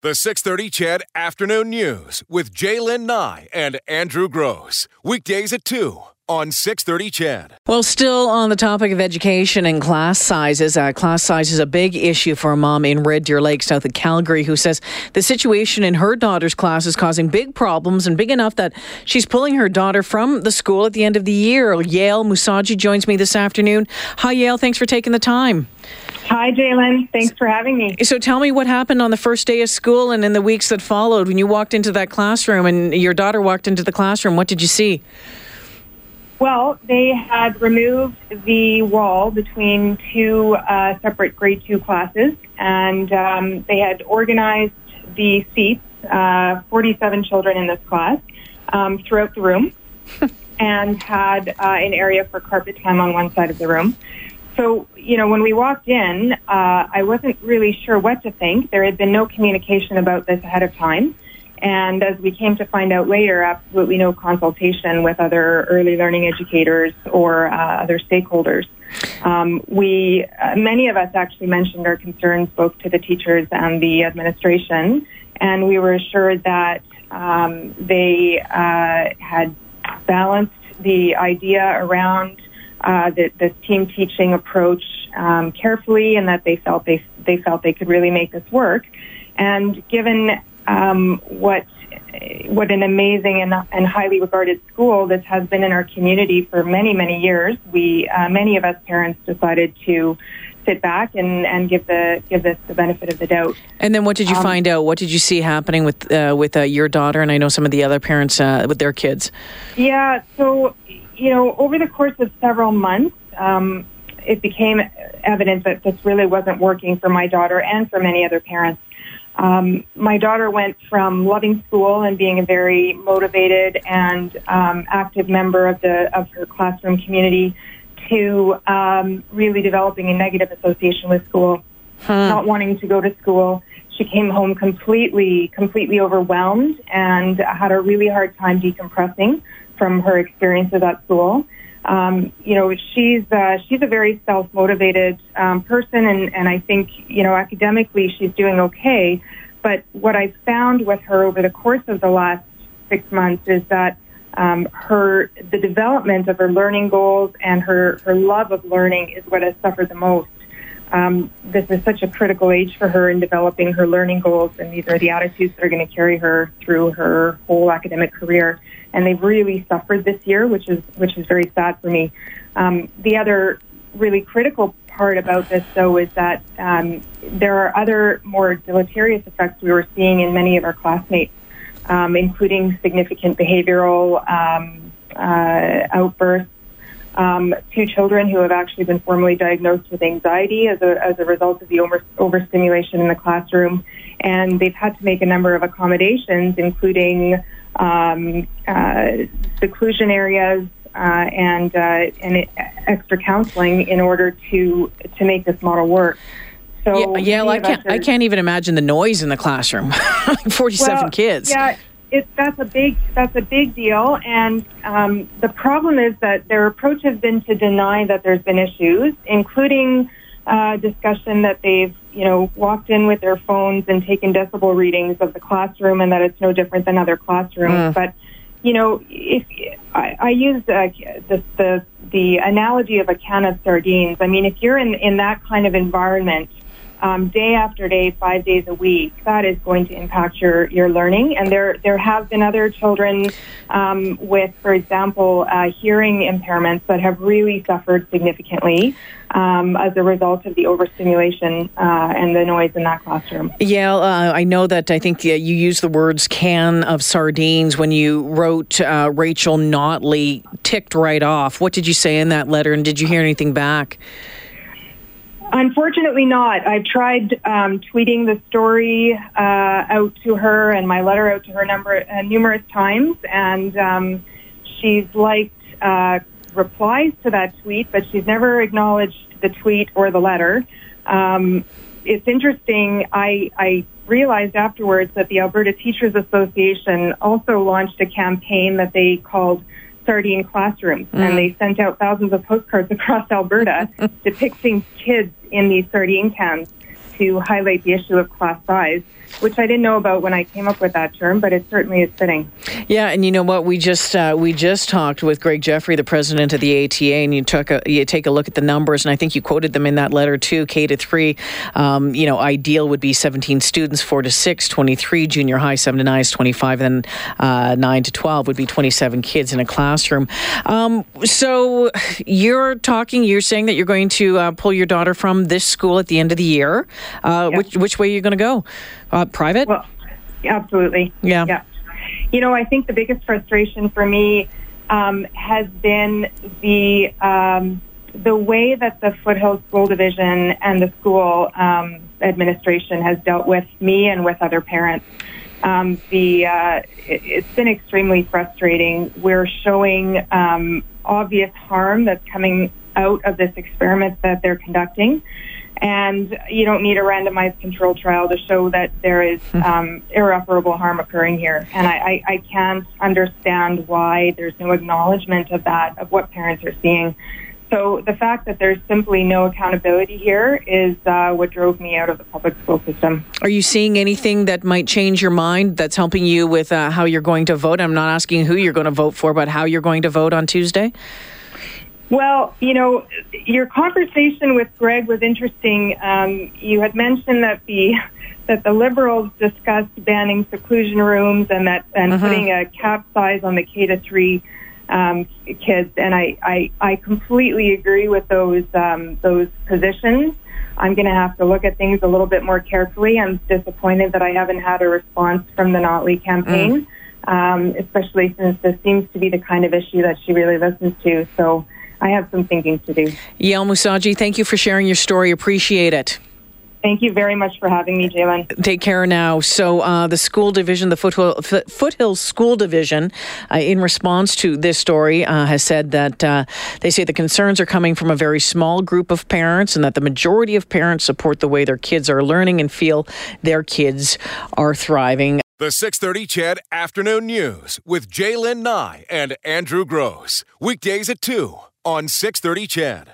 The 630 CHED Afternoon News with Jaylen Nye and Andrew Gross. Weekdays at 2 on 630 CHED. Well, still on the topic of education and class sizes, uh, class size is a big issue for a mom in Red Deer Lake, south of Calgary, who says the situation in her daughter's class is causing big problems and big enough that she's pulling her daughter from the school at the end of the year. Yale Musaji joins me this afternoon. Hi, Yale. Thanks for taking the time. Hi, Jaylen. Thanks for having me. So tell me what happened on the first day of school and in the weeks that followed when you walked into that classroom and your daughter walked into the classroom. What did you see? Well, they had removed the wall between two uh, separate grade two classes, and um, they had organized the seats, uh, 47 children in this class, um, throughout the room, and had uh, an area for carpet time on one side of the room so, you know, when we walked in, uh, I wasn't really sure what to think. There had been no communication about this ahead of time. And as we came to find out later, absolutely no consultation with other early learning educators or uh, other stakeholders. Um, we, uh, many of us actually mentioned our concerns both to the teachers and the administration, and we were assured that um, they uh, had balanced the idea around uh, the, the team teaching approach um, carefully, and that they felt they they felt they could really make this work. And given um, what what an amazing and, and highly regarded school this has been in our community for many many years, we uh, many of us parents decided to sit back and, and give the give this the benefit of the doubt. And then, what did you um, find out? What did you see happening with uh, with uh, your daughter? And I know some of the other parents uh, with their kids. Yeah, so you know, over the course of several months, um, it became evident that this really wasn't working for my daughter and for many other parents. Um, my daughter went from loving school and being a very motivated and um, active member of the of her classroom community to um, really developing a negative association with school, huh. not wanting to go to school. She came home completely, completely overwhelmed and had a really hard time decompressing from her experiences at school. Um, you know, she's uh, she's a very self motivated um, person, and and I think you know academically she's doing okay. But what I've found with her over the course of the last six months is that um, her the development of her learning goals and her her love of learning is what has suffered the most. Um, this is such a critical age for her in developing her learning goals, and these are the attitudes that are going to carry her through her whole academic career. And they've really suffered this year, which is which is very sad for me. Um, the other really critical part about this, though, is that um, there are other more deleterious effects we were seeing in many of our classmates, um, including significant behavioral um, uh, outbursts um, two children who have actually been formally diagnosed with anxiety as a, as a result of the over, overstimulation in the classroom. And they've had to make a number of accommodations, including um, uh, seclusion areas uh, and, uh, and extra counseling in order to, to make this model work. So yeah, yeah well, I can't. Are, I can't even imagine the noise in the classroom. Forty-seven well, kids. Yeah, it, that's a big that's a big deal, and um, the problem is that their approach has been to deny that there's been issues, including uh, discussion that they've you know walked in with their phones and taken decibel readings of the classroom, and that it's no different than other classrooms. Mm. But you know, if I, I use uh, the, the the analogy of a can of sardines, I mean, if you're in in that kind of environment um, day after day, five days a week, that is going to impact your, your learning. And there, there have been other children um, with, for example, uh, hearing impairments that have really suffered significantly um, as a result of the overstimulation uh, and the noise in that classroom. Yeah, uh, I know that I think you used the words can of sardines when you wrote uh, Rachel Notley ticked right off. What did you say in that letter, and did you hear anything back? Unfortunately, not. I've tried um, tweeting the story uh, out to her and my letter out to her number uh, numerous times, and um, she's liked uh, replies to that tweet, but she's never acknowledged the tweet or the letter. Um, it's interesting. I, I realized afterwards that the Alberta Teachers Association also launched a campaign that they called sardine classrooms, mm. and they sent out thousands of postcards across Alberta depicting kids in these sardine cans to highlight the issue of class size. which I didn't know about when I came up with that term, but it certainly is fitting. Yeah, and you know what? We just uh, we just talked with Greg Jeffery, the president of the ATA, and you took a you take a look at the numbers, and I think you quoted them in that letter too. K to three, um, you know, ideal would be 17 students, four to six, 23 junior high, seven to nine is 25, and then uh, nine to 12 would be 27 kids in a classroom. Um, so you're talking, you're saying that you're going to uh, pull your daughter from this school at the end of the year. Uh, which which way are you going to go? Uh, private? Well, absolutely. Yeah. Yeah. You know, I think the biggest frustration for me um, has been the um, the way that the Foothill School Division and the school um, administration has dealt with me and with other parents. Um, the uh, it, it's been extremely frustrating. We're showing um, obvious harm that's coming out of this experiment that they're conducting. And you don't need a randomized control trial to show that there is um, irreparable harm occurring here. And I, I, I can't understand why there's no acknowledgement of that, of what parents are seeing. So the fact that there's simply no accountability here is uh, what drove me out of the public school system. Are you seeing anything that might change your mind that's helping you with uh, how you're going to vote? I'm not asking who you're going to vote for, but how you're going to vote on Tuesday? Well, you know, your conversation with Greg was interesting. Um, you had mentioned that the that the Liberals discussed banning seclusion rooms and that and Uh-huh. putting a cap size on the K to three um, kids, and I, I I completely agree with those um, those positions. I'm going to have to look at things a little bit more carefully. I'm disappointed that I haven't had a response from the Notley campaign, um, especially since this seems to be the kind of issue that she really listens to. So I have some thinking to do. Yael Musaji, thank you for sharing your story. Appreciate it. Thank you very much for having me, Jalen. Take care now. So, uh, the school division, the Foothill, Foot- Foothills School Division, uh, in response to this story, uh, has said that uh, they say the concerns are coming from a very small group of parents and that the majority of parents support the way their kids are learning and feel their kids are thriving. The 630 CHED Afternoon News with Jaylen Nye and Andrew Gross. Weekdays at 2 on 630 CHED.